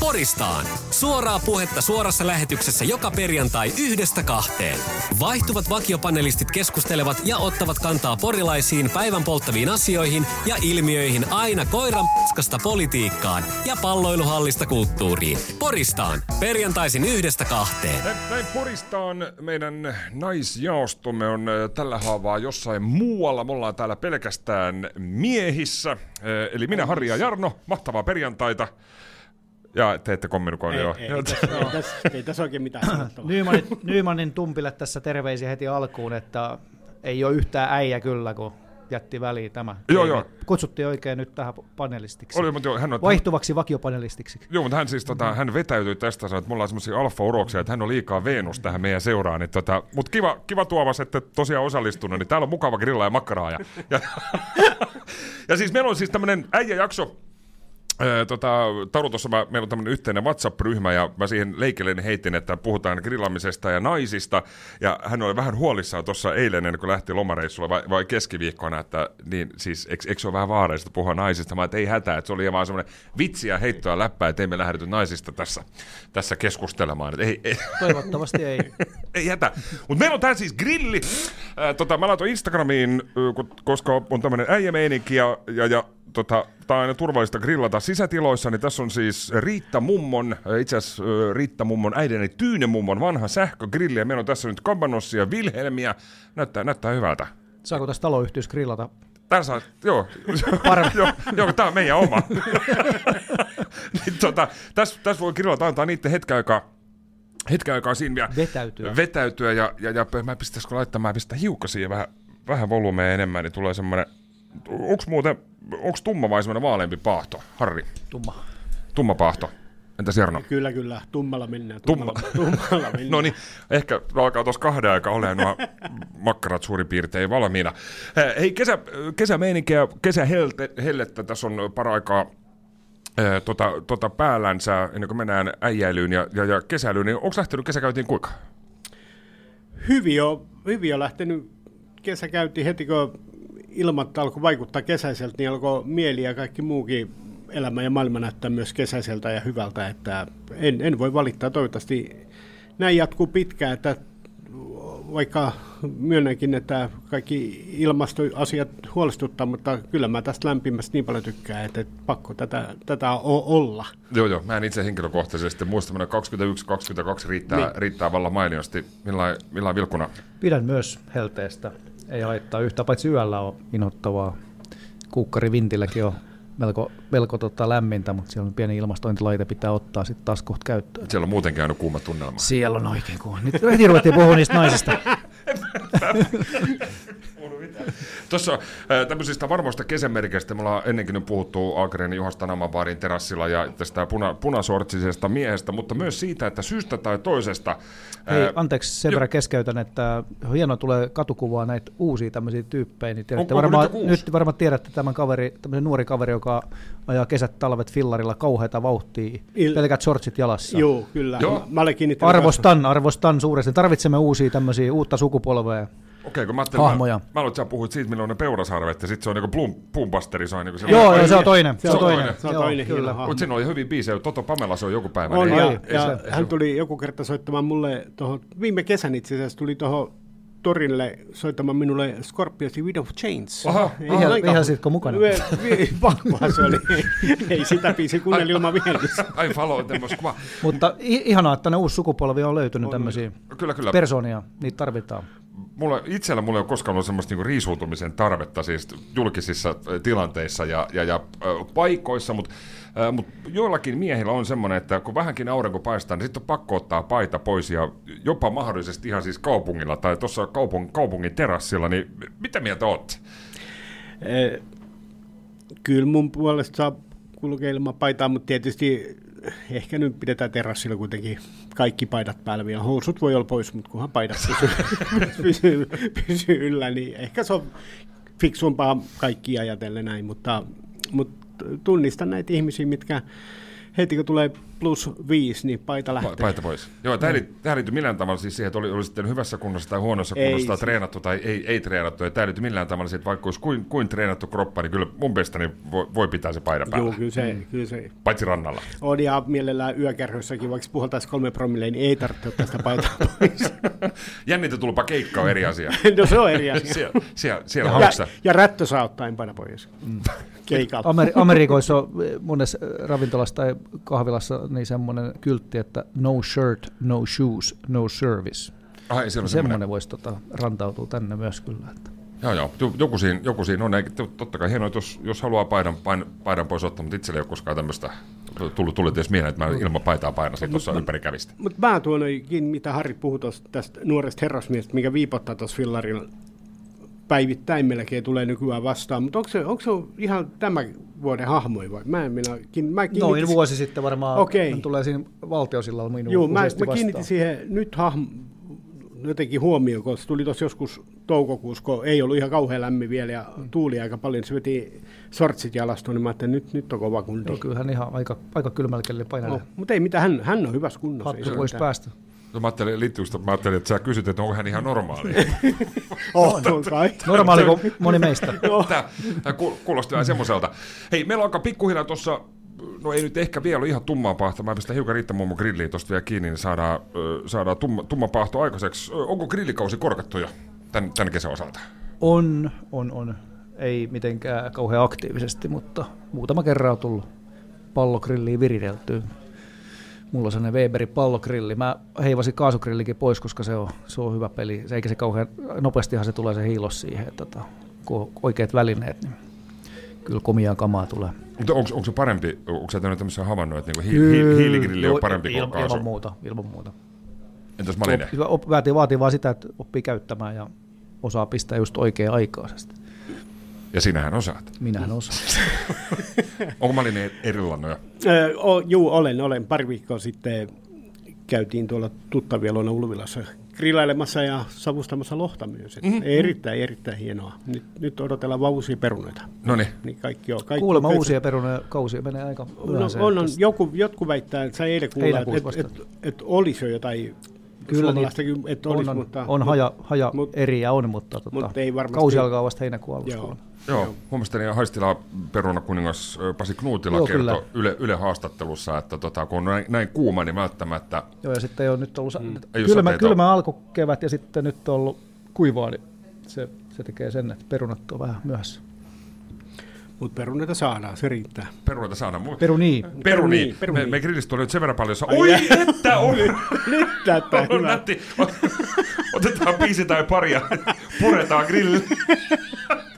Poristaan. Suoraa puhetta suorassa lähetyksessä joka perjantai yhdestä kahteen. Vaihtuvat vakiopanelistit keskustelevat ja ottavat kantaa porilaisiin päivän polttaviin asioihin ja ilmiöihin aina koiran politiikkaan ja palloiluhallista kulttuuriin. Poristaan. Perjantaisin yhdestä kahteen. Näin, näin Poristaan meidän naisjaostomme on äh, tällä haavaa jossain muualla. Me ollaan täällä pelkästään miehissä. Äh, Eli minä, Harri ja Jarno. Mahtavaa perjantaita. Ja te ette kommunikoinut jo. Ei, ei, tässä, ei, tässä, ei tässä oikein mitään sanottavaa. Nymanin, Nymanin Tumpille tässä terveisiä heti alkuun, että ei ole yhtään äijä kyllä, kun jätti väliin tämä. Joo, joo. Kutsuttiin oikein nyt tähän panelistiksi. Oli, mutta joo, hän on, Vaihtuvaksi vakiopanelistiksi. Joo, mutta hän siis tota, hän vetäytyi tästä, sanoi, että mulla on semmoisia alfa-uroksia, että hän on liikaa Venus tähän meidän seuraan. Niin tota, mutta kiva, kiva Tuomas, että tosiaan osallistunut, niin täällä on mukava grilla ja makkaraa. Ja, ja, ja siis meillä on siis tämmöinen äijäjakso, Öö, tota, Taru tuossa, mä, meillä on tämmöinen yhteinen WhatsApp-ryhmä ja mä siihen leikellen heitin, että puhutaan grillaamisesta ja naisista. Ja hän oli vähän huolissaan tuossa eilen, ennen kuin lähti lomareissulle vai, vai keskiviikkona, että niin siis, eikö, eikö se ole vähän vaarallista puhua naisista? Mä että ei hätää, että se oli vaan semmoinen vitsiä heittoa läppää, että ei me lähdetty naisista tässä, tässä keskustelemaan. Ei, ei, Toivottavasti ei. ei hätä. Mutta meillä on tää siis grilli. Tota, mä laitoin Instagramiin, koska on tämmönen äijämeininki ja, ja, ja tota, tää on aina turvallista grillata sisätiloissa, niin tässä on siis Riitta Mummon, ö, itse asiassa ö, Riitta Mummon äidin, eli Tyyne Mummon vanha sähkögrilli, ja meillä on tässä nyt Kabanossia ja Vilhelmiä. Näyttää, näyttää hyvältä. Saako tässä taloyhtiössä grillata? Tää saa, joo, joo, joo, tää on meidän oma. niin, tota, tässä täs voi grillata, antaa niiden hetken aikaa, hetken aikaa siinä vielä Vetäytyä. vetäytyä ja, ja, ja mä pistäisikö laittaa, mä pistän hiukkasia vähän, vähän volumea enemmän, niin tulee semmoinen, onks muuten, onks tumma vai semmoinen vaaleampi paahto, Harri? Tumma. Tumma paahto. Entäs Jarno? Kyllä, kyllä. Tummalla mennään. Tumma. Tummalla, tummalla mennään. No niin, ehkä alkaa tuossa kahden aikaa olemaan nuo makkarat suurin piirtein valmiina. Eh, Hei, kesä, kesämeininkiä, kesähellettä tässä on paraikaa eh, tota, tota päällänsä, ennen kuin mennään äijäilyyn ja, ja, ja kesäilyyn, niin onko lähtenyt kesäkäyntiin kuinka? Hyvin on, hyvin on lähtenyt. Kesä käytiin heti, kun ilmat alkoi vaikuttaa kesäiseltä, niin alkoi mieli ja kaikki muukin elämä ja maailma näyttää myös kesäiseltä ja hyvältä. Että en, en voi valittaa. Toivottavasti näin jatkuu pitkään, että vaikka myönnänkin, että kaikki ilmastoasiat huolestuttaa, mutta kyllä mä tästä lämpimästä niin paljon tykkään, että pakko tätä, tätä o- olla. Joo, joo. Mä en itse henkilökohtaisesti muista, että 21-22 riittää, Niin. riittää vallan mainiosti. Millain, millain vilkkuna? Pidän myös helteestä. Ei haittaa yhtä, paitsi yöllä on inhottavaa. Kuukkari vintilläkin on melko, melko tota lämmintä, mutta siellä on pieni ilmastointilaite pitää ottaa sitten taas kohta käyttöön. Siellä on muutenkin aina kuuma tunnelma. Siellä on oikein kuva. Nyt heti ruvettiin puhua niistä naisista. Tuossa äh, tämmöisistä varmoista kesämerkeistä me ollaan ennenkin nyt puhuttu Agren Juhasta Namabaarin terassilla ja tästä puna, punasortsisesta miehestä, mutta myös siitä, että syystä tai toisesta... Hei, ää, anteeksi sen verran keskeytän, että hienoa tulee katukuvaa näitä uusia tämmöisiä tyyppejä, niin tiedätte, Onko- onko varmaan, nyt nyt varmaan tiedätte tämän kaveri, tämmöisen nuori kaveri, joka ajaa kesät talvet fillarilla kauheita vauhtia, Il- pelkät shortsit jalassa. Joo, kyllä. Joo. Mä kiinnittänyt Arvostan, arvostan suuresti. Tarvitsemme uusia tämmöisiä uutta sukupolvea. Okei, kun mä ajattelin, Hahmoja. Mä, mä aloin, että sä puhuit siitä, milloin on ne peurasarvet, ja sitten se on niinku Bloom, Boombasteri, se on niinku Joo, Ai, joo, se on toinen. Se on toinen. toinen. Se on Joo, toinen kyllä. hieno hahmo. Mutta siinä oli hyvin biisejä, Toto Pamela se on joku päivä. On, niin ja, ja se- hän tuli joku kerta soittamaan mulle tuohon, viime kesän itse asiassa tuli tuohon torille soittamaan minulle Scorpionsin Widow of Chains. Aha. Ei Vihel- lainkaan- vihelsitko mukana? Vi- vi- Pakkohan se oli. ei sitä biisi kuunnella ilman vihellystä. Ai follow temmos kuva. Mutta ihanaa, että ne uusi sukupolvi on löytynyt tämmöisiä Kyllä, kyllä. persoonia. Niitä tarvitaan. mulla, itsellä mulla ei ole koskaan ollut semmoista niinku riisuutumisen tarvetta siis julkisissa ö, tilanteissa ja, ja, ja ö, paikoissa, mutta mut joillakin miehillä on semmoinen, että kun vähänkin aurinko paistaa, niin sitten on pakko ottaa paita pois ja jopa mahdollisesti ihan siis kaupungilla tai tuossa kaupung, kaupungin terassilla, niin mitä mieltä oot? Eh, Kyllä mun puolesta saa kulkea ilman paitaa, mutta tietysti ehkä nyt pidetään terassilla kuitenkin kaikki paidat päällä vielä. Housut voi olla pois, mutta kunhan paidat pysyy, pysyy, pysyy yllä, niin ehkä se on fiksumpaa kaikki ajatellen näin, mutta, mutta tunnistan näitä ihmisiä, mitkä heti kun tulee plus viisi, niin paita lähtee. Pa- paita pois. Joo, tämä ei, tämä liittyy millään tavalla siis siihen, että oli, oli sitten hyvässä kunnossa tai huonossa Ei kunnossa tai treenattu tai ei, ei treenattu. Ja tämä ei liity millään tavalla siihen, että vaikka olisi kuin, kuin treenattu kroppa, niin kyllä mun mielestä niin voi, voi pitää se paita päällä. Joo, kyllä se, kyllä se Paitsi rannalla. on ja mielellään yökerhoissakin, vaikka puhaltaisi kolme promilleen, niin ei tarvitse ottaa sitä paitaa pois. Jännitetulipa keikka on eri asia. no se on eri asia. siellä, siellä, siellä Ja, ja rättö saa ottaa paina pois. Keikalla. Ameri- Amerikoissa on eh, monessa eh, ravintolassa tai kahvilassa niin semmoinen kyltti, että no shirt, no shoes, no service. Ai, siellä on semmoinen. Semmoinen voisi tota, rantautua tänne myös kyllä. Että. Joo, joo. Jo- Joku siinä, joku siinä on. Eikä- Totta kai hienoa, jos, jos haluaa paidan, pain, paidan pois ottaa, mutta itsellä ei ole koskaan tämmöistä tullut, tullut edes mieleen, että mä ilman paitaa painasin tuossa ympäri kävistä. Mutta mä tuonoikin, mitä Harri puhui tosta, tästä nuoresta herrasmiestä, mikä viipottaa tuossa fillarilla päivittäin melkein tulee nykyään vastaan. Mutta onko se, onko se ihan tämän vuoden hahmoja vai? Mä en minä, mä Noin kiinnitin- vuosi sitten varmaan Okei. okay. tulee siinä valtiosillalla minun Joo, mä, mä kiinnitin siihen nyt hahmo, jotenkin huomioon, kun se tuli tuossa joskus toukokuussa, kun ei ollut ihan kauhean lämmin vielä ja tuuli aika paljon, se veti sortsit jalasta, niin mä ajattelin, että nyt, nyt on kova kundi. Joo, kyllä hän ihan aika, aika kylmällä painelee. No, mutta ei mitään, hän, hän on hyvässä kunnossa. Hattu pois päästä. No, mä ajattelin, liittyykö sitä- mä ajattelin, että sä kysyt, että onko hän ihan normaali. Oh, on kai. Normaali kuin moni meistä. Tämä, tämä ku- kuulosti vähän semmoiselta. Hei, meillä alkaa pikkuhiljaa tuossa, no ei nyt ehkä vielä ole ihan tummaa pahtoa, mä pistän hiukan Riitta mummo grilliin tuosta vielä kiinni, niin saadaan, saadaan tumma, tumma pahto aikaiseksi. Onko grillikausi korkattu jo tämän, tämän kesän osalta? On, on, on. Ei mitenkään kauhean aktiivisesti, mutta muutama kerran on tullut pallogrilliin viriteltyä. Mulla on sellainen Weberin pallogrilli. Mä heivasin kaasugrillikin pois, koska se on, se on hyvä peli. Se, eikä se kauhean nopeastihan se tulee se hiilos siihen, että tota, kun on oikeat välineet, niin kyllä komiaa kamaa tulee. Mutta onko, onko se parempi, onko sä tehnyt tämmöisen havainnon, että niinku hi, hi, hiiligrilli on parempi kuin kaasu? ilman muuta, ilman muuta. Entäs Maline? Op, op, vaatii, vaatii vaan sitä, että oppii käyttämään ja osaa pistää just oikea aikaisesti. Ja sinähän osaat. Minähän osaan. Onko Maline erilainen? Öö, o, juu, olen, olen. Pari viikkoa sitten käytiin tuolla tuttavia luona Ulvilassa grillailemassa ja savustamassa lohta myös. Mm-hmm. Erittäin, erittäin hienoa. Nyt, nyt odotellaan vaan uusia perunoita. No niin. Niin kaikki on. Kaikki Kuulemma on uusia perunoja kausia menee aika No, on, on, joku, jotkut väittää, että sä eilen kuulla, että et, et, et, olisi jo jotain Kyllä niitä että on, olisi, on, mutta... on haja, haja mut- eriä on, mutta tota, mut ei varmasti- kausi alkaa vasta heinäkuun alussa. Joo. Joo, huomasin, että Haistila perunakuningas Pasi Knuutila Joo, kertoi kyllä. Yle, Yle haastattelussa, että tota, kun on näin, näin kuuma, niin välttämättä Joo, ja sitten ei ole nyt ollut mm. Kylmä, kylmä alkukevät ja sitten nyt on ollut kuivaa, niin se, se tekee sen, että perunat on vähän myöhässä. Mutta perunoita saadaan, se riittää. perunoita saadaan. Peruni. Peruni. Peruni, peruni. Me, me grillistä oli nyt sen verran paljon. Oi, että on! Nyt näyttää on hyvä. nätti. Otetaan biisi tai pari ja puretaan grill.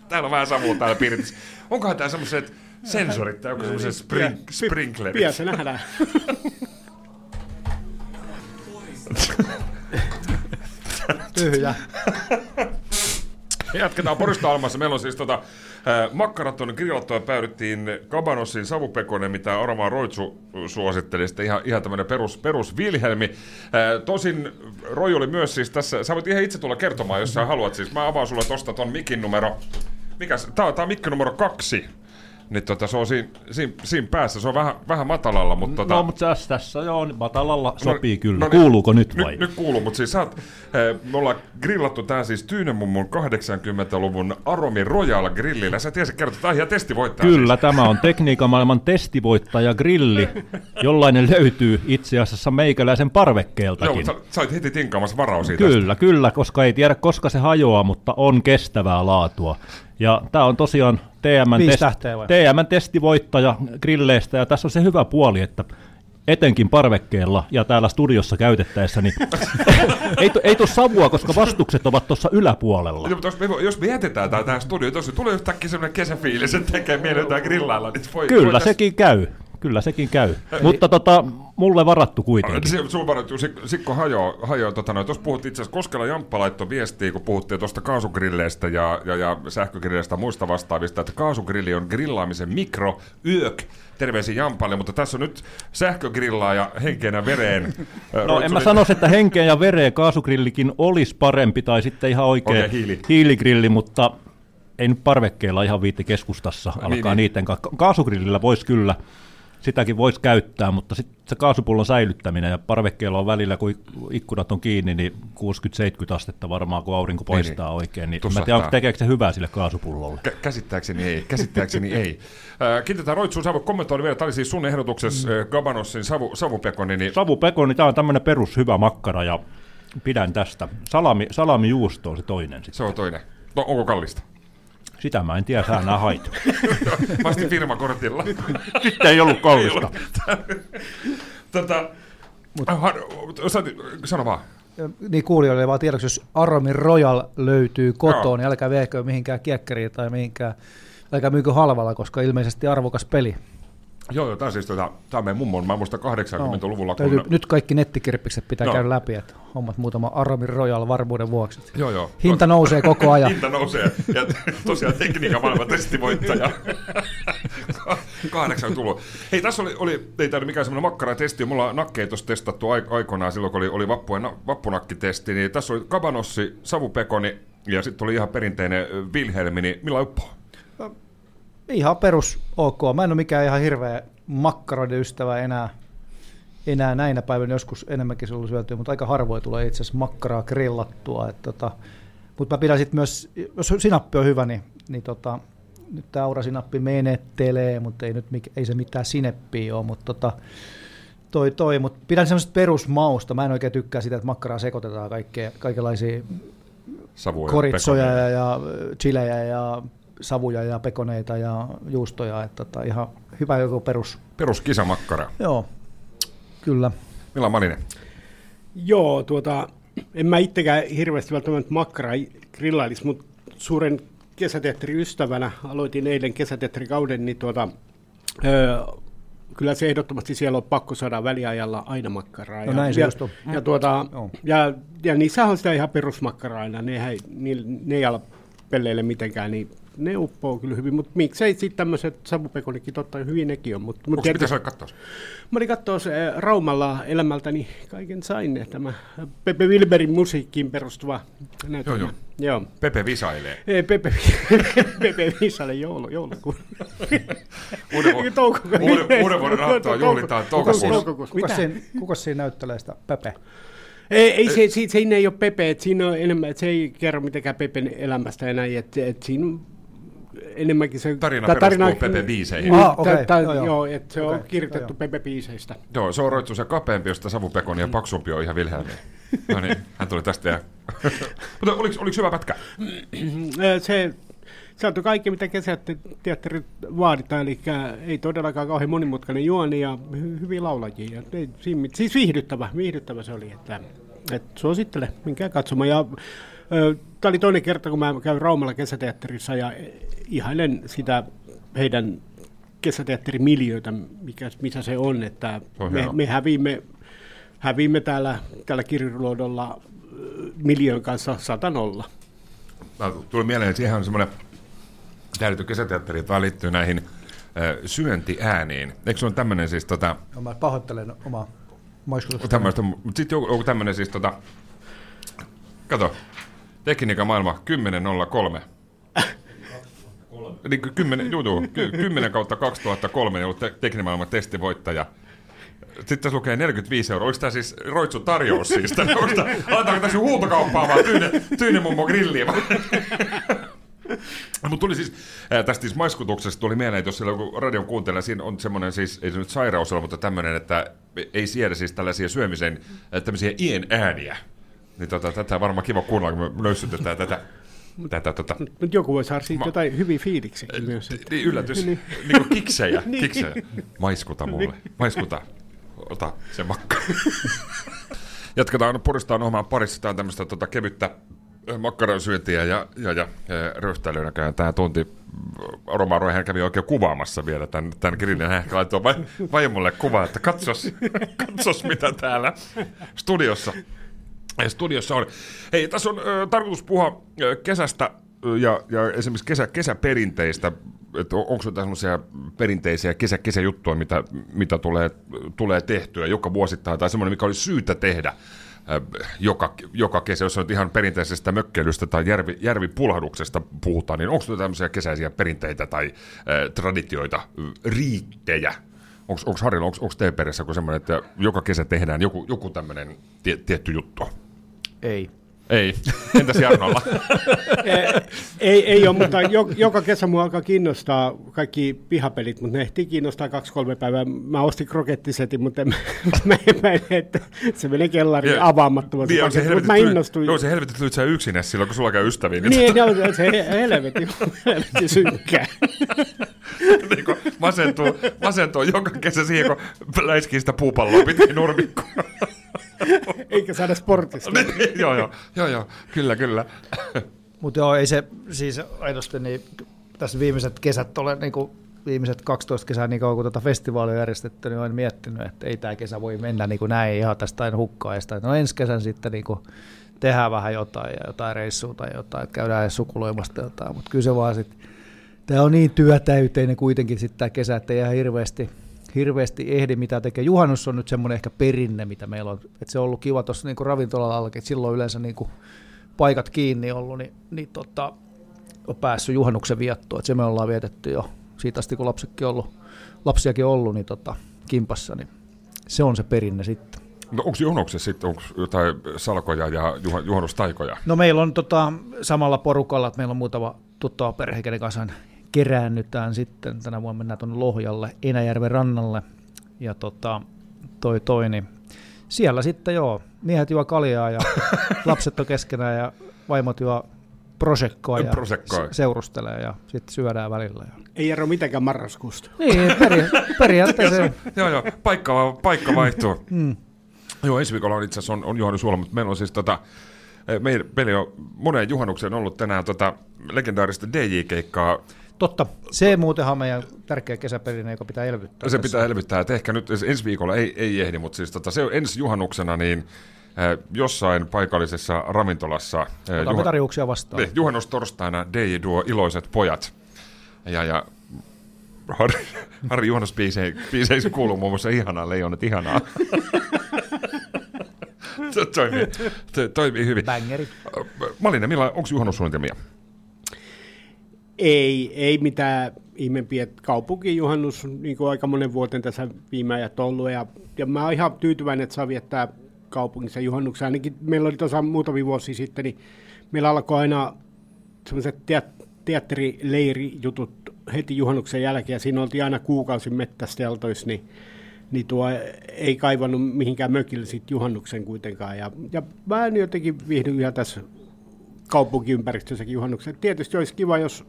Täällä on vähän savua täällä pirtissä. Onkohan tää semmoiset sensorit tai joku semmoiset spring, sprinklerit? Pian se nähdään. Tyhjä. Jatketaan Porista Almassa. Meillä on siis tota, äh, makkarat on grillattu ja päädyttiin Kabanossin savupekonen, mitä Arma Roitsu suositteli. Sitten ihan, ihan tämmöinen perus, perus Vilhelmi. Äh, tosin Roy oli myös siis tässä, sä voit ihan itse tulla kertomaan, jos sä haluat. Siis mä avaan sulle tosta ton mikin numero, mikäs, tää, tää on mikki numero kaksi. Niin tota, se on siinä, siinä, siinä päässä, se on vähän, vähän matalalla, mutta tota, No, mutta tässä, tässä jo on matalalla sopii kyllä. no niin. Kuuluuko nyt vai? Nyt, nyt kuuluu, mutta siis sä oot, eh, me ollaan grillattu tää siis Tyynemummun 80-luvun Aromi Royal grillillä. Sä tiesit kertoa, että tämä ihan testivoittaja Kyllä, tämä on tekniikan maailman testivoittaja grilli, jollainen löytyy itse asiassa meikäläisen Siis. Joo, parvekkeeltakin. mutta sä, sä olit heti tinkaamassa varau siitä. Kyllä, kyllä, koska ei tiedä koska se hajoaa, mutta on kestävää laatua. Ja tämä on tosiaan TMn, Viisi test, tähteä vai? TMn testivoittaja grilleistä, ja tässä on se hyvä puoli, että etenkin parvekkeella ja täällä studiossa käytettäessä, niin ei, tu- ei tule savua, koska vastukset ovat tuossa yläpuolella. Mutta jos, me, jos me jätetään tää tähän studioon, jos tulee yhtäkkiä semmoinen kesäfiilis, että tekee mieli jotain grillailla, niin voi, Kyllä voi sekin käy. Kyllä sekin käy. Mutta tota, mulle varattu kuitenkin. Se, sun varattu, Sik- Sikko hajoaa, hajoaa tota noin. Tuossa puhuttiin itse asiassa, Koskela Jamppa laittoi viestiä, kun puhuttiin tuosta kaasugrilleistä ja, ja, ja sähkögrilleistä ja muista vastaavista, että kaasugrilli on grillaamisen mikro, yök, terveisiin Jampalle, mutta tässä on nyt sähkögrillaaja henkeenä vereen. No en mä sanoisi, että henkeen ja vereen kaasugrillikin olisi parempi tai sitten ihan oikea Okei, hiili. hiiligrilli, mutta ei nyt parvekkeella ihan viitti keskustassa Niin, alkaa niin. niiden kanssa. Kaasugrillillä voisi kyllä sitäkin voisi käyttää, mutta sitten se kaasupullon säilyttäminen ja parvekkeella on välillä, kun ikkunat on kiinni, niin 60-70 astetta varmaan, kun aurinko paistaa niin, oikein. Niin mä tiedän, tekeekö se hyvää sille kaasupullolle? Kä- käsittääkseni ei, käsittääkseni ei. Äh, kiitetään Roitsuun Savu kommentoida vielä, tämä oli siis sun ehdotuksessa mm. Gabanossin savu, savupekoni. Niin... Savupekoni, tämä on tämmöinen perus hyvä makkara ja pidän tästä. Salami, salamijuusto on se toinen. Sitten. Se on toinen. No onko kallista? Sitä mä en tiedä, sä nää hait. Vasti firmakortilla. Sitten ei ollut kallista. Tätä, Mut, sano vaan. Niin kuulijoille vaan tiedoksi, jos Aromin Royal löytyy kotoon, niin älkää viekö mihinkään kiekkeriin tai mihinkään, älkää myykö halvalla, koska ilmeisesti arvokas peli. Joo, joo, tämä siis tota, tämä meidän mummon, mä muistan 80-luvulla. No, kun... Nyt kaikki nettikirppikset pitää no. käydä läpi, että hommat muutama Aramin Royal varmuuden vuoksi. Joo, joo. Hinta nousee koko ajan. Hinta nousee, ja tosiaan tekniikan maailman testivoittaja. Kahdeksan tullut. Hei, tässä oli, oli ei tämä mikään semmoinen makkaratesti, mulla on nakkeja tuossa testattu aikoinaan silloin, kun oli, oli vappu, vappunakkitesti, niin tässä oli kabanossi, savupekoni, ja sitten oli ihan perinteinen Wilhelmi, niin millä uppo? Ihan perus ok. Mä en ole mikään ihan hirveä makkaroiden ystävä enää, enää näinä päivinä. Joskus enemmänkin se on syötyä, mutta aika harvoin tulee itse asiassa makkaraa grillattua. Et tota, mutta mä pidän sitten myös, jos sinappi on hyvä, niin, niin tota, nyt tämä aurasinappi menettelee, mutta ei, nyt, ei se mitään sineppiä ole, mutta tota, toi, toi, mutta pidän semmoista perusmausta. Mä en oikein tykkää sitä, että makkaraa sekoitetaan kaikkea, kaikenlaisia Savuja, koritsoja ja, ja chilejä ja savuja ja pekoneita ja juustoja, että tota, ihan hyvä joku perus. Perus kisamakkara. Joo, kyllä. Millä Malinen? Joo, tuota, en mä itsekään hirveästi välttämättä makkara grillailisi, mutta suuren kesäteatteriystävänä aloitin eilen kesäteatterikauden, niin tuota, öö, kyllä se ehdottomasti siellä on pakko saada väliajalla aina makkaraa. No näin ja, se ja, ja, tuota, ja, ja niissä on sitä ihan perusmakkaraa aina, ne ei, ne, ne ei ala pelleille mitenkään, niin ne uppoo kyllä hyvin, mutta miksei sitten tämmöiset savupekonikin, totta hyvin nekin on. Mutta, Onko mitä sä katsoa? Mä olin katsoa Raumalla elämältäni kaiken sain, tämä Pepe Wilberin musiikkiin perustuva näytelmä. Joo, joo. joo. Pepe visailee. Ei, Pepe, Pepe visailee joulu, joulukuun. uuden, uuden, uuden vuoden aattoa juhlitaan toukokuussa. Kuka, siinä, kuka siinä näyttelee sitä Pepe? Ei, ei se, se, siinä ei ole Pepe, että siinä on enemmän, että se ei kerro mitenkään Pepen elämästä enää, että, että siinä enemmänkin se... Tarina ta, perustuu tarina, Pepe biiseihin. Ah, okay. ta, ta, joo, joo. joo että se okay. on kirjoitettu Pepe biiseistä. Joo, se on roittu se kapeampi, josta savupekoni ja paksumpi on ihan Vilhelmi. no niin, hän tuli tästä ja... Mutta oliko, oliko hyvä pätkä? se, se on kaikki, mitä kesäteatterit vaaditaan, eli ei todellakaan kauhean monimutkainen juoni ja hyvin laulajia. Ei, siis viihdyttävä, viihdyttävä se oli, että, että suosittele, minkä katsomaan. Ja Tämä oli toinen kerta, kun mä käyn Raumalla kesäteatterissa ja ihailen sitä heidän kesäteatterimiljöitä, mikä, missä se on, että oh, me, me häviimme, häviimme täällä, täällä Kirjuluodolla miljoon kanssa satanolla. Tuli mieleen, että siihen on semmoinen täytyy kesäteatteri, joka liittyy näihin äh, syöntiääniin. Eikö se ole tämmöinen siis tota... No, mä pahoittelen omaa maiskutusta. Tämmöistä, mutta sitten joku, joku tämmöinen siis tota... Kato, Tekniikan maailma 10.03. Niin 10, juu, juu, 10 kautta 2003 on ollut te- tekninen maailman testivoittaja. Sitten tässä lukee 45 euroa. Oliko tämä siis Roitsu tarjous siis? Laitaanko tässä huutokauppaa vaan tyyne, tyyne mummo grilliin? Mutta tuli siis, ää, tästä siis maiskutuksesta tuli mieleen, että jos siellä joku radion kuuntelee, siinä on semmoinen siis, ei se nyt sairaus ole, mutta tämmöinen, että ei siedä siis tällaisia syömisen, tämmöisiä ien ääniä. Niin tota, tätä varmaan kiva kuunnella, kun me löysytetään tätä tätä, tota, Mutta joku voi saada siitä ma- jotain hyviä fiiliksiä myös. Että. Niin, yllätys. niin. niin kuin kiksejä, niin. kiksejä. Maiskuta mulle. Niin. Maiskuta. Ota se makka. Jatketaan puristaan omaan parissa. Tämä on tämmöistä tota, kevyttä makkaransyöntiä ja, ja, ja, ja röhtäilynäkään tämä tunti. Roma hän kävi oikein kuvaamassa vielä tämän, tämän grillin. Hän ehkä laittoi vaimolle kuvaa, että katsos, katsos mitä täällä studiossa studiossa on. Hei, tässä on äh, tarkoitus puhua kesästä ja, ja esimerkiksi kesä, kesäperinteistä, että onko se sellaisia perinteisiä kesä, kesäjuttuja, mitä, mitä tulee, tulee tehtyä joka vuosittain, tai semmoinen, mikä olisi syytä tehdä joka, joka kesä, jos on ihan perinteisestä mökkeilystä tai järvi, järvipulahduksesta puhutaan, niin onko tämmöisiä kesäisiä perinteitä tai äh, traditioita, riittejä Onko Harilla, onko T-perissä semmoinen, että joka kesä tehdään joku, joku tämmöinen tie, tietty juttu? Ei. Ei. Entäs Jarnolla? ei, ei ole, mutta jo, joka kesä mua alkaa kiinnostaa kaikki pihapelit, mutta ne ehtii kiinnostaa kaksi-kolme päivää. Mä ostin krokettisetin, mutta mä, mä epäilen, että se menee kellariin avaamattomasti. Niin, se mutta mä innostuin. Joo, se helvetit lyhyt sä yksin silloin, kun sulla käy ystäviä. Niin, ne on se helvetti, helvetti synkkää. niin kuin masentuu, masentuu joka kesä siihen, kun läiskii sitä puupalloa pitkin nurmikkoa. Eikä saada sportista. Niin, joo, joo, joo, joo, kyllä, kyllä. Mutta joo, ei se siis aidosti, niin tässä viimeiset kesät ole, niin kuin viimeiset 12 kesää niin kauan kuin tätä festivaalia on järjestetty, niin olen miettinyt, että ei tämä kesä voi mennä niin kuin näin ihan tästä aina hukkaan. Ja sitä, no ensi kesän sitten niin kuin tehdään vähän jotain ja jotain reissua tai jotain, että käydään edes sukuloimasta jotain, mutta kyllä se vaan sitten, tämä on niin työtäyteinen kuitenkin sitten tämä kesä, että ei ihan hirveästi, hirveästi ehdi mitä tekee. Juhannus on nyt semmoinen ehkä perinne, mitä meillä on, että se on ollut kiva tuossa niin ravintolalla, että silloin yleensä niin kuin paikat kiinni ollut, niin, niin tota, on päässyt juhannuksen viettoon, se me ollaan vietetty jo siitä asti, kun lapsikin ollut, lapsiakin ollut niin tota, kimpassa, niin se on se perinne sitten. No onko juhannuksessa sitten, onko jotain salkoja ja juha, juhannustaikoja? No meillä on tota, samalla porukalla, että meillä on muutama tuttava perhe, kenen kanssa keräännytään sitten. Tänä vuonna mennään tuonne Lohjalle, Enäjärven rannalle. Ja tota, toi toi, niin siellä sitten joo, miehet juo kaljaa ja lapset on keskenään ja vaimot juo prosekkoa ja Proseccoa. se- seurustelee ja sitten syödään välillä. Ja... Ei ero mitenkään marraskuusta. Niin, peri, periaatteessa Joo, joo, paikka, paikka vaihtuu. mm, Joo, ensi viikolla on itse asiassa on, on juhannusjuhla, mutta meillä on siis tota, eh, meillä, meillä on moneen juhannukseen ollut tänään tota legendaarista DJ-keikkaa. Totta, se muutenhan on meidän tärkeä kesäperinne, joka pitää elvyttää. Se tässä. pitää elvyttää, että ehkä nyt ensi viikolla ei, ei ehdi, mutta siis tota, se on ensi juhannuksena niin eh, jossain paikallisessa ravintolassa eh, Otamme tarjouksia vastaan. niin, juhannustorstaina DJ Duo Iloiset pojat. Ja, ja Harri, Harri juhannusbiiseissä kuuluu muun muassa ihanaa leijonat ihanaa. Se toimii, to, toimii hyvin. Bangeri. Millä onko juhannussuunnitelmia? Ei, ei mitään ihmeempiä. Kaupunkijuhannus niin kuin aika monen vuoten tässä viime ajat ollut. Ja, ja mä oon ihan tyytyväinen, että saa viettää kaupungissa juhannuksen. Ainakin meillä oli tuossa muutamia vuosia sitten, niin meillä alkoi aina semmoiset teat- teatterileirijutut heti juhannuksen jälkeen. Ja siinä oltiin aina kuukausi mettästeltoissa, niin, niin tuo ei kaivannut mihinkään mökille sit juhannuksen kuitenkaan. Ja, ja mä en jotenkin viihdyn ihan tässä kaupunkiympäristössäkin juhannuksen. Tietysti olisi kiva, jos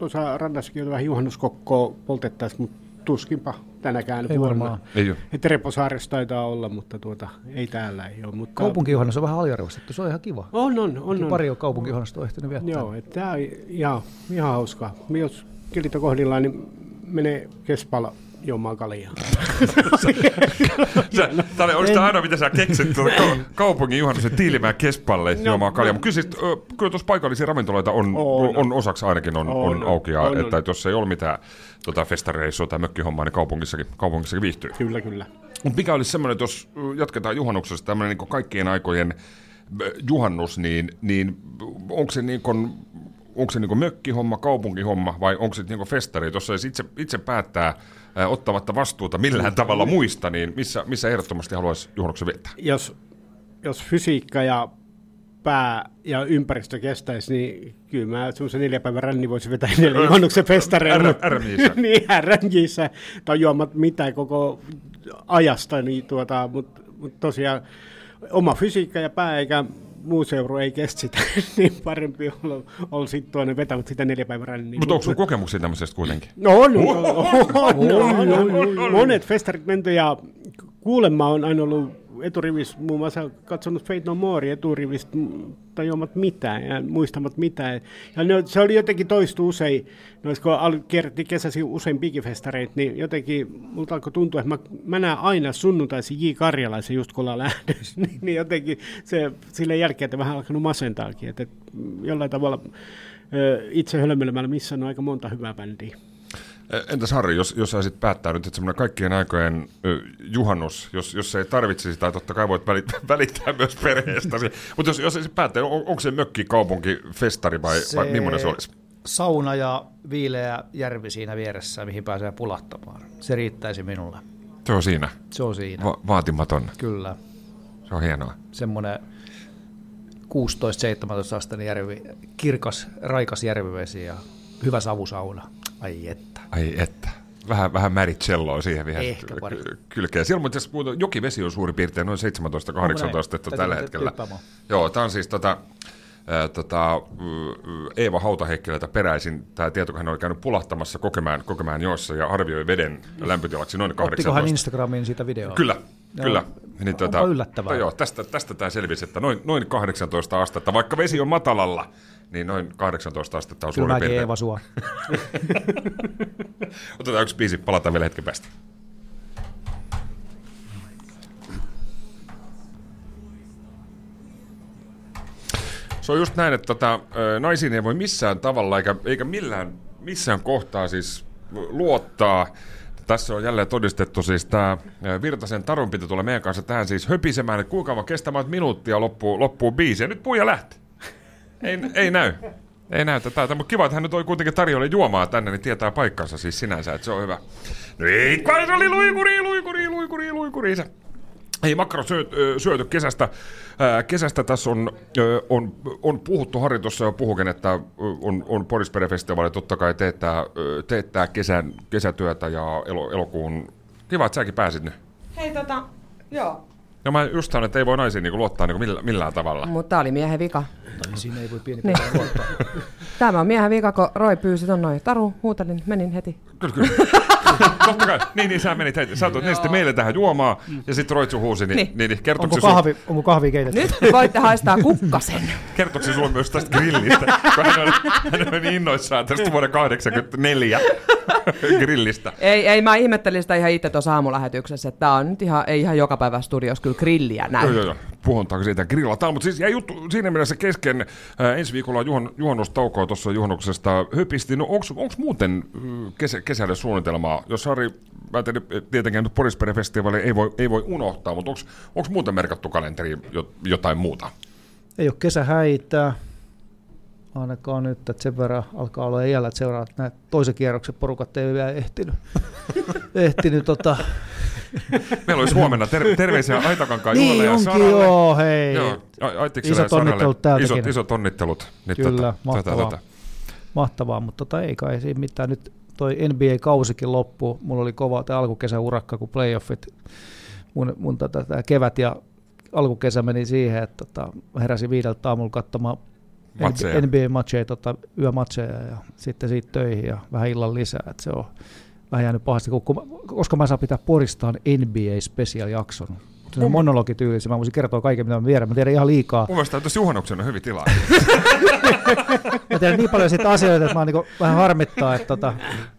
tuossa rannassakin vähän juhannuskokkoa poltettaisiin, mutta tuskinpa tänäkään Ei vuonna. varmaan. Ei ole. Että Reposaaressa taitaa olla, mutta tuota, ei täällä ei ole. Mutta Kaupunkijuhannus on vähän aliarvostettu, se on ihan kiva. On, on, on. on. Pari on kaupunkijuhannusta on ehtinyt viettää. Joo, että tämä on ihan, ihan hauskaa. Jos kelit on kohdillaan, niin menee kespalla juomaan kaljaa. Tää oli oikeastaan aina, mitä sä keksit tuota ka- kaupungin juhannuksen tiilimään kespalle no, juomaan kaljaa. Mutta kyllä, siis, kyllä tuossa paikallisia ravintoloita on, on, On. osaksi ainakin on, on, On, auki. Ja, On, että, on. että jos ei ole mitään tota festareissua tai mökkihommaa, niin kaupungissakin, kaupungissakin viihtyy. kyllä, kyllä. Mutta mikä olisi semmoinen, että jos jatketaan juhannuksesta tämmöinen niin kaikkien aikojen juhannus, niin, niin onko se niin kuin, onko se niin mökkihomma, kaupunkihomma vai onko se niin festari? Jos saisi itse, itse päättää ää, ottamatta vastuuta millään tavalla muista, niin missä, missä ehdottomasti haluaisi juhannuksen viettää? Jos, jos fysiikka ja pää ja ympäristö kestäisi, niin kyllä mä semmoisen neljä päivän ränni voisi vetää edelleen juhannuksen festareilla. RMJissä. niin, RMJissä, tai juomat mitään koko ajasta, niin tuota, mutta mut tosiaan oma fysiikka ja pää eikä muu seuru ei kestä sitä, niin parempi olla, olla sitten tuonne vetämät sitä neljä päivän ränniä. Mutta onko sinulla kokemuksia tämmöisestä kuitenkin? No on, on, on, on, on, on. monet festarit menty ja kuulemma on aina ollut eturivissä muun muassa katsonut Fate No More eturivistä mm, tajuamat mitään ja muistamat mitään. Ja ne, se oli jotenkin toistu usein, nois, kun al- kierrätti kesäsi usein bigifestareita, niin jotenkin multa alkoi tuntua, että mä, mä näen aina sunnuntaisin J. Karjalaisen just kun ollaan lähdössä, niin, niin jotenkin se sille jälkeen, että vähän alkanut masentaakin, että, että jollain tavalla itse hölmöilemällä missä on aika monta hyvää bändiä. Entäs Harri, jos, jos saisit päättää nyt, että semmoinen kaikkien aikojen juhannus, jos, jos ei tarvitsisi sitä, totta kai voit välittää, välittää myös perheestä. Mutta jos, jos saisit päättää, on, onko se mökki, kaupunki, festari vai, se... vai millainen se olisi? sauna ja viileä järvi siinä vieressä, mihin pääsee pulahtamaan. Se riittäisi minulle. Se on siinä. Se on siinä, Va- vaatimaton. kyllä. Se on hienoa. Semmoinen 16-17 asteinen järvi, kirkas, raikas järvivesi ja hyvä savusauna. Ai että. Ai että. Vähän, vähän märitselloa siihen vielä kylkeen. Siellä mutta muuten jokivesi on suurin piirtein noin 17-18 astetta tällä hetkellä. Joo, tämä on siis tota, tota, Eeva Hautaheikkilältä peräisin. Tämä tieto, hän oli käynyt pulahtamassa kokemään, kokemään joissa ja arvioi veden lämpötilaksi noin Ottiko 18. hän Instagramiin siitä videoa? Kyllä, Joo. kyllä. Niin, Onpa yllättävää. joo, tästä, tästä tämä selvisi, että noin, noin 18 astetta, vaikka vesi on matalalla, niin noin 18 astetta on Kyllä suurin piirtein. Eeva sua. Otetaan yksi biisi, palataan vielä hetken päästä. Se on just näin, että tota, naisiin ei voi missään tavalla eikä, eikä millään, missään kohtaa siis luottaa. Tässä on jälleen todistettu siis tämä Virtasen Tarun piti tulla meidän kanssa tähän siis höpisemään, että kuinka kauan kestämään minuuttia loppuu, loppuu biisi. Ja nyt puja lähti. Ei, ei näy. Ei näytä täältä, mutta kiva, että hän nyt toi kuitenkin tarjolle juomaa tänne, niin tietää paikkansa siis sinänsä, että se on hyvä. No ei, kai se oli luikuri, luikuri, luikuri, luikuri. Se. Ei makkaro syö, ö, syöty kesästä. Kesästä tässä on, on, on puhuttu, Harri tuossa jo puhukin, että on, on Porispere-festivaali totta kai teettää, teettää kesän, kesätyötä ja elo, elokuun... Kiva, että säkin pääsit nyt. Hei tota, joo. No mä just sanon, että ei voi naisiin niin luottaa niin millään, millään tavalla. Mutta tää oli miehen vika. Niin siinä ei voi pieni Niin. niin. luottaa. Tämä on miehen vika, kun Roy pyysi ton noin. Taru, huutelin, menin heti. Kyllä, kyllä. Totta kai. Niin, niin sä menit heti. Sä toit sitten meille tähän juomaan, ja sitten Roitsu huusi, niin, niin. Niin. niin kertoiko Onko kahvi, onko kahvi keitetty? Nyt voitte haistaa kukkasen. kertoiko se sulle myös tästä grillistä? Kun hän on, hän on niin innoissaan tästä vuoden 84 grillistä. Ei, ei, mä ihmettelin sitä ihan itse tuossa aamulähetyksessä, että tää on nyt ihan, ei ihan joka päivä studiossa kyllä grilliä näy. Joo, joo, joo. Puhuntaanko siitä grillataan, mutta siis jäi juttu siinä mielessä kesken. Ää, ensi viikolla on juhon, juhannustaukoa tuossa juhannuksesta höpisti. No onko muuten mm, kesä, kesälle suunnitelmaa? Jos Sari, mä en tiedä, tietenkään nyt Porispere-festivaali ei voi, ei voi unohtaa, mutta onko muuten merkattu kalenteriin jo, jotain muuta? Ei ole kesähäitä, ainakaan nyt, että sen verran alkaa olla iällä, että seuraavat nämä toisen kierroksen porukat ei vielä ehtinyt. ehtinyt tota. Meillä olisi huomenna ter- terveisiä Aitakankaan Juhalle Niin ja onkin, Saralle. joo, hei. Joo, Isot onnittelut täältäkin. Isot, isot onnittelut. Niin Kyllä, mahtavaa. Mahtavaa, mutta tota, ei kai siinä mitään. Nyt toi NBA-kausikin loppuu. Mulla oli kova tämä alkukesäurakka, kun playoffit, mun, mun tota, tää kevät ja alkukesä meni siihen, että tota, heräsin viideltä aamulla katsomaan Matseja. NBA-matcheja, tota, yömatcheja ja sitten siitä töihin ja vähän illan lisää. Et se on vähän jäänyt pahasti, kun, koska mä saan pitää Poristaan NBA Special-jakson. Se on monologityyli, mä voisin kertoa kaiken, mitä mä tiedän. Mä tiedän ihan liikaa. Mun mielestä tässä juhannuksen on hyvin tilaa. Mä tiedän niin paljon siitä asioita, että mä niinku vähän harmittaa, että tota,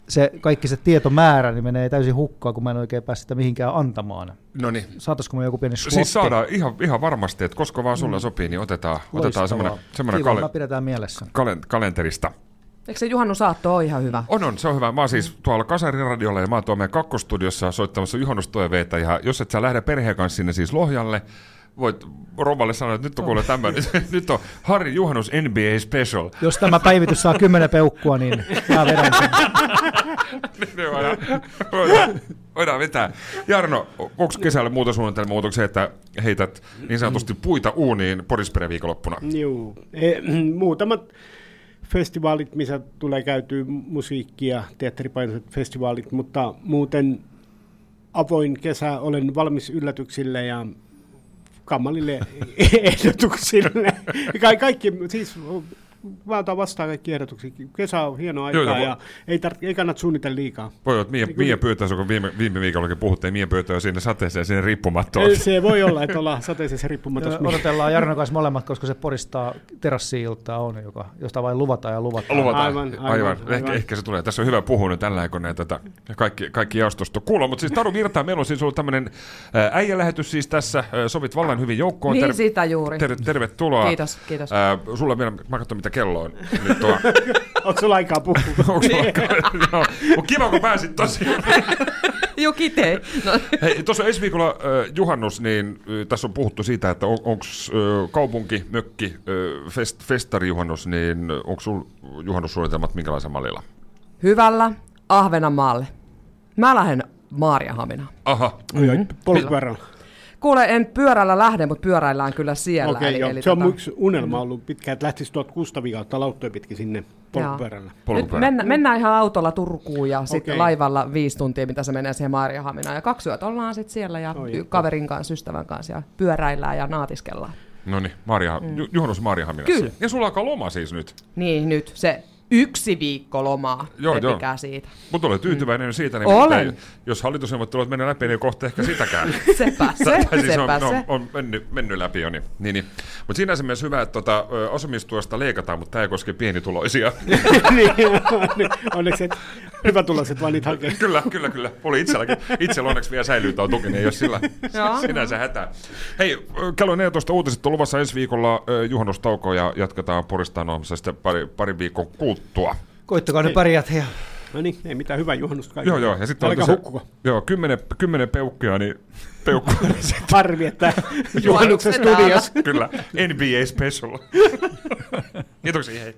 se, kaikki se tietomäärä niin menee täysin hukkaan, kun mä en oikein pääse sitä mihinkään antamaan. no niin. Saataisiko me joku pieni slotti? Siis saadaan ihan, ihan varmasti, että koska vaan sulla sopii, niin otetaan, otetaan semmoinen, semmoinen kale, mä pidetään mielessä. kalen, kalenterista. Eikö se juhannusaatto ole ihan hyvä? On, on, se on hyvä. Mä oon siis tuolla Kasariradiolla ja mä oon tuolla meidän kakkostudiossa soittamassa juhannustoiveita. Ja jos et sä lähde perheen kanssa sinne siis Lohjalle, voit Rovalle sanoa, että nyt on kuule tämmöinen, nyt on Harri Juhannus NBA Special. Jos tämä päivitys saa kymmenen peukkua, niin mä vedän sen. Niin voidaan, voidaan, voidaan vetää. Jarno, onko kesällä muuta suunnitelmaa, se, että heität niin sanotusti puita uuniin Porispere viikonloppuna? Joo. E, muutamat festivaalit, missä tulee käytyä musiikkia, teatteripainoiset festivaalit, mutta muuten avoin kesä, olen valmis yllätyksille ja kammalille ehdotuksille. Ka- kaikki, siis mä otan vastaan kaikki ehdotuksia. Kesä on hieno aika Joo, ja ei, tar- ei kannata suunnitella liikaa. Voi olla, että Mia, pyytää, kun viime, viime viikollakin puhuttiin, Mia pyytää sinne sateeseen sinne riippumattoon. Se voi olla, että ollaan sateisessa riippumatta. Odotellaan Jarno kanssa molemmat, koska se poristaa terassi-iltaa on, joka, josta vain luvataan ja luvataan. Luvataan. Aivan, Aivan, aivan, aivan. aivan. Ehkä, ehkä, se tulee. Tässä on hyvä puhua nyt tällä kun näitä tätä, kaikki, kaikki jaostosta kuulla. Mutta siis Taru Virta, meillä on siis ollut tämmöinen äijälähetys siis tässä. Sovit vallan hyvin joukkoon. Niin, sitä juuri. ter, tervetuloa. Kiitos, kiitos. Ää, sulla vielä, mä katson mitä kello on nyt tuo. Onko sulla aikaa puhua? Onko sulla aikaa? Joo. Mut kiva, kun pääsit tosiaan. Joo, kite. No, Hei, tuossa ensi viikolla äh, juhannus, niin äh, tässä on puhuttu siitä, että on, onko äh, kaupunki, mökki, äh, fest, festarijuhannus, niin onko sulla juhannussuunnitelmat minkälaisella mallilla? hyvällä Ahvenanmaalle. Mä lähden Maariahaminaan. Aha, Mm-hmm. Polkupyörällä. Kuule, en pyörällä lähde, mutta pyöräillään kyllä siellä. Okei, eli, joo. eli Se on tota- mun yksi unelma ollut pitkään, että lähtisi tuolta Kustavi kautta lauttoja pitkin sinne polkupyörällä. Nyt mennä, mennään ihan autolla Turkuun ja sitten laivalla viisi tuntia, mitä se menee siihen Maariahaminaan. Ja kaksi yötä ollaan sitten siellä ja Oi, kaverin kanssa, ystävän kanssa ja pyöräillään ja naatiskellaan. no niin, Maria, mm. juhannus Maariahaminassa. Kyllä. Ja sulla alkaa loma siis nyt. Niin nyt se yksi viikko lomaa, Joo, joo. siitä. Mutta olet tyytyväinen siitä, niin Olen. mitä- jos hallitusneuvottelut menee läpi, niin kohta ehkä sitäkään. Sepä se, Tai siis sepä on, se. no, on mennyt, mennyt läpi jo. Niin, niin, niin. Mutta siinä se myös hyvä, että tota, ö, asumistuesta leikataan, mutta tämä ei koske pienituloisia. niin, onneksi et hyvä tuloset vaan niitä hakee. kyllä, kyllä, kyllä. Oli itselläkin. Itsellä onneksi vielä säilyy tuo tuki, niin ei ole sillä sinänsä hätää. Hei, kello 14 uutiset on luvassa ensi viikolla juhannustauko ja jatketaan Poristaan ohjelmassa sitten pari, pari viikon kuluttua. Koittakaa ne pärjät ja No niin, ei mitään hyvää juhannusta Joo, kaikille. joo. Ja sitten on Älkää tosiaan- hukkuko. Joo, kymmenen, kymmenen peukkia, niin peukkuja. Harmi, että juhannuksen Juhannuksen studios. Kyllä, NBA Special. Kiitoksia, hei.